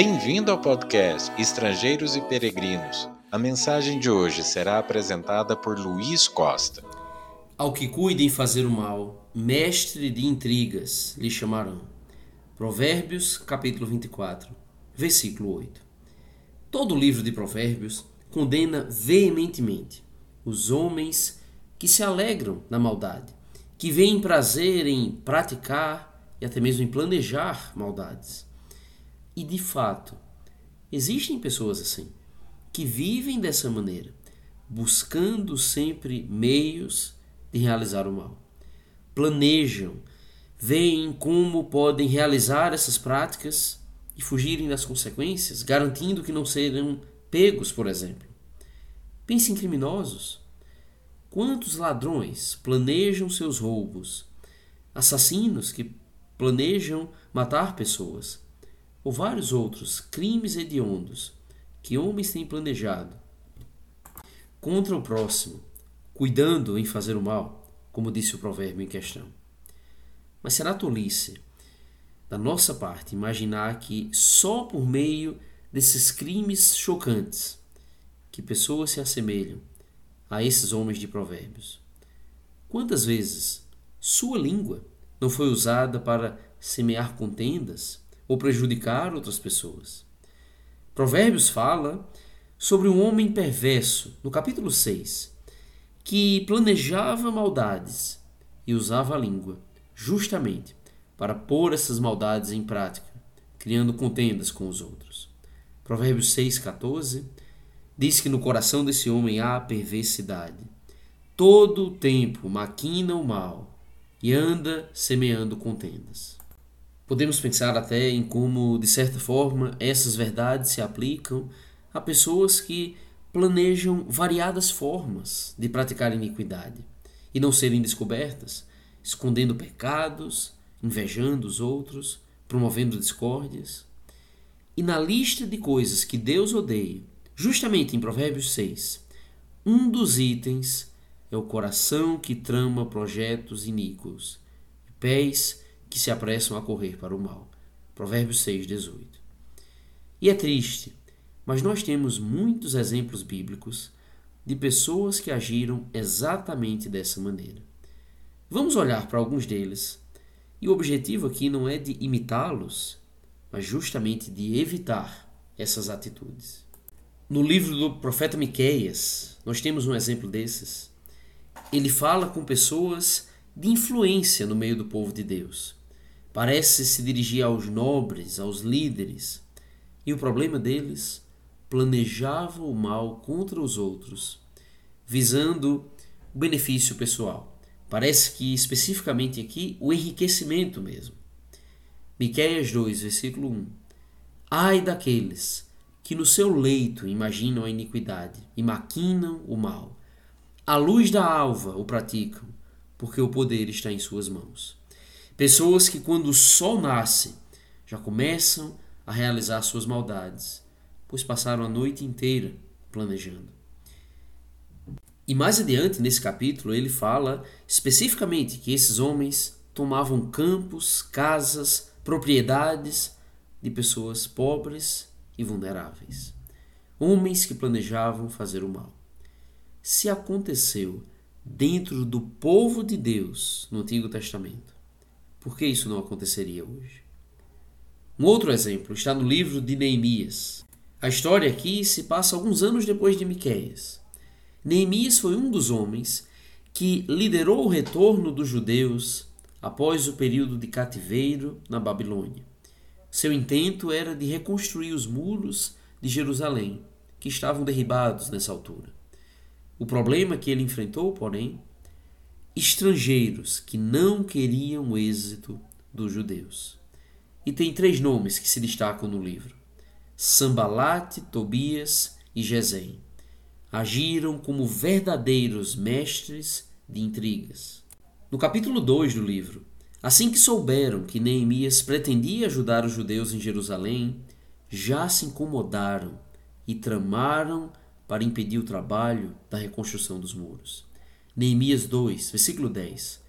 Bem-vindo ao podcast Estrangeiros e Peregrinos. A mensagem de hoje será apresentada por Luiz Costa. Ao que cuide em fazer o mal, mestre de intrigas lhe chamarão. Provérbios, capítulo 24, versículo 8. Todo o livro de Provérbios condena veementemente os homens que se alegram na maldade, que veem prazer em praticar e até mesmo em planejar maldades. E de fato, existem pessoas assim, que vivem dessa maneira, buscando sempre meios de realizar o mal. Planejam, veem como podem realizar essas práticas e fugirem das consequências, garantindo que não serão pegos, por exemplo. Pense em criminosos. Quantos ladrões planejam seus roubos? Assassinos que planejam matar pessoas? Ou vários outros crimes hediondos que homens têm planejado contra o próximo, cuidando em fazer o mal, como disse o provérbio em questão. Mas será tolice da nossa parte imaginar que só por meio desses crimes chocantes que pessoas se assemelham a esses homens de provérbios. Quantas vezes sua língua não foi usada para semear contendas ou prejudicar outras pessoas? Provérbios fala sobre um homem perverso, no capítulo 6, que planejava maldades e usava a língua justamente para pôr essas maldades em prática, criando contendas com os outros. Provérbios 6,14 diz que no coração desse homem há perversidade. Todo o tempo maquina o mal e anda semeando contendas. Podemos pensar até em como, de certa forma, essas verdades se aplicam a pessoas que planejam variadas formas de praticar iniquidade e não serem descobertas, escondendo pecados, invejando os outros, promovendo discórdias. E na lista de coisas que Deus odeia, justamente em Provérbios 6, um dos itens é o coração que trama projetos iníquos, pés que se apressam a correr para o mal. Provérbios 6, 18. E é triste, mas nós temos muitos exemplos bíblicos de pessoas que agiram exatamente dessa maneira. Vamos olhar para alguns deles e o objetivo aqui não é de imitá-los, mas justamente de evitar essas atitudes. No livro do profeta Miqueias, nós temos um exemplo desses. Ele fala com pessoas de influência no meio do povo de Deus. Parece se dirigir aos nobres, aos líderes. E o problema deles planejava o mal contra os outros, visando o benefício pessoal. Parece que especificamente aqui o enriquecimento mesmo. Miqueias 2, versículo 1. Ai daqueles que no seu leito imaginam a iniquidade e maquinam o mal. À luz da alva o praticam, porque o poder está em suas mãos. Pessoas que quando o sol nasce já começam a realizar suas maldades, pois passaram a noite inteira planejando. E mais adiante nesse capítulo ele fala especificamente que esses homens tomavam campos, casas, propriedades de pessoas pobres e vulneráveis. Homens que planejavam fazer o mal. Se aconteceu dentro do povo de Deus no Antigo Testamento, por que isso não aconteceria hoje? Um outro exemplo está no livro de Neemias. A história aqui se passa alguns anos depois de Miqueias. Neemias foi um dos homens que liderou o retorno dos judeus após o período de cativeiro na Babilônia. Seu intento era de reconstruir os muros de Jerusalém, que estavam derribados nessa altura. O problema que ele enfrentou, porém, estrangeiros que não queriam o êxito dos judeus. E tem três nomes que se destacam no livro: Sambalate, Tobias e Gesem agiram como verdadeiros mestres de intrigas. No capítulo 2 do livro, assim que souberam que Neemias pretendia ajudar os judeus em Jerusalém, já se incomodaram e tramaram para impedir o trabalho da reconstrução dos muros. Neemias 2, versículo 10,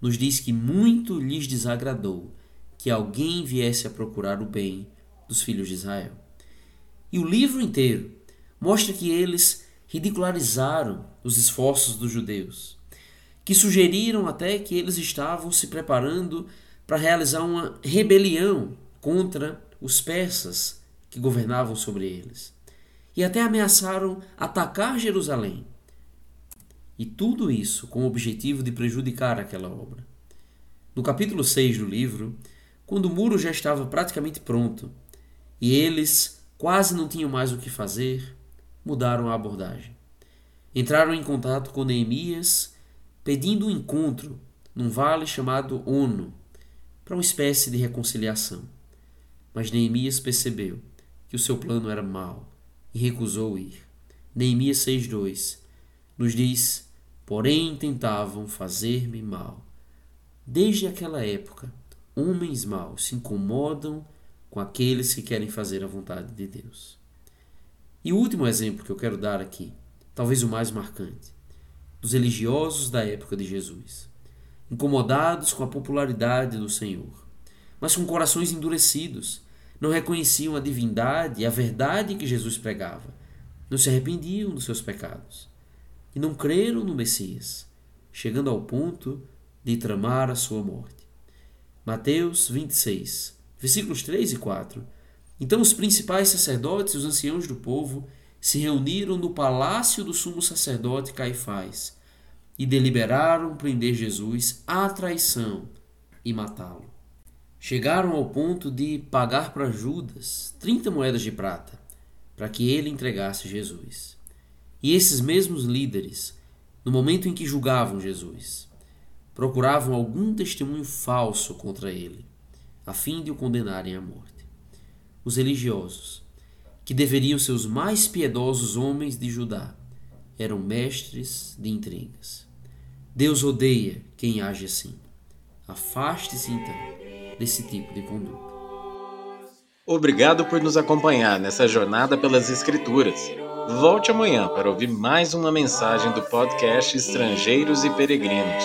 nos diz que muito lhes desagradou que alguém viesse a procurar o bem dos filhos de Israel. E o livro inteiro mostra que eles ridicularizaram os esforços dos judeus, que sugeriram até que eles estavam se preparando para realizar uma rebelião contra os persas que governavam sobre eles. E até ameaçaram atacar Jerusalém. E tudo isso com o objetivo de prejudicar aquela obra. No capítulo 6 do livro, quando o muro já estava praticamente pronto e eles quase não tinham mais o que fazer, mudaram a abordagem. Entraram em contato com Neemias, pedindo um encontro num vale chamado Ono, para uma espécie de reconciliação. Mas Neemias percebeu que o seu plano era mau e recusou ir. Neemias 6,2 nos diz: Porém tentavam fazer-me mal. Desde aquela época, homens maus se incomodam com aqueles que querem fazer a vontade de Deus. E o último exemplo que eu quero dar aqui, talvez o mais marcante, dos religiosos da época de Jesus, incomodados com a popularidade do Senhor, mas com corações endurecidos, não reconheciam a divindade e a verdade que Jesus pregava, não se arrependiam dos seus pecados e não creram no Messias, chegando ao ponto de tramar a sua morte. Mateus 26, versículos 3 e 4. Então os principais sacerdotes e os anciãos do povo se reuniram no palácio do sumo sacerdote Caifás e deliberaram prender Jesus à traição e matá-lo. Chegaram ao ponto de pagar para Judas 30 moedas de prata para que ele entregasse Jesus. E esses mesmos líderes, no momento em que julgavam Jesus, procuravam algum testemunho falso contra ele, a fim de o condenarem à morte. Os religiosos, que deveriam ser os mais piedosos homens de Judá, eram mestres de intrigas. Deus odeia quem age assim. Afaste-se então desse tipo de conduta. Obrigado por nos acompanhar nessa jornada pelas Escrituras. Volte amanhã para ouvir mais uma mensagem do podcast Estrangeiros e Peregrinos.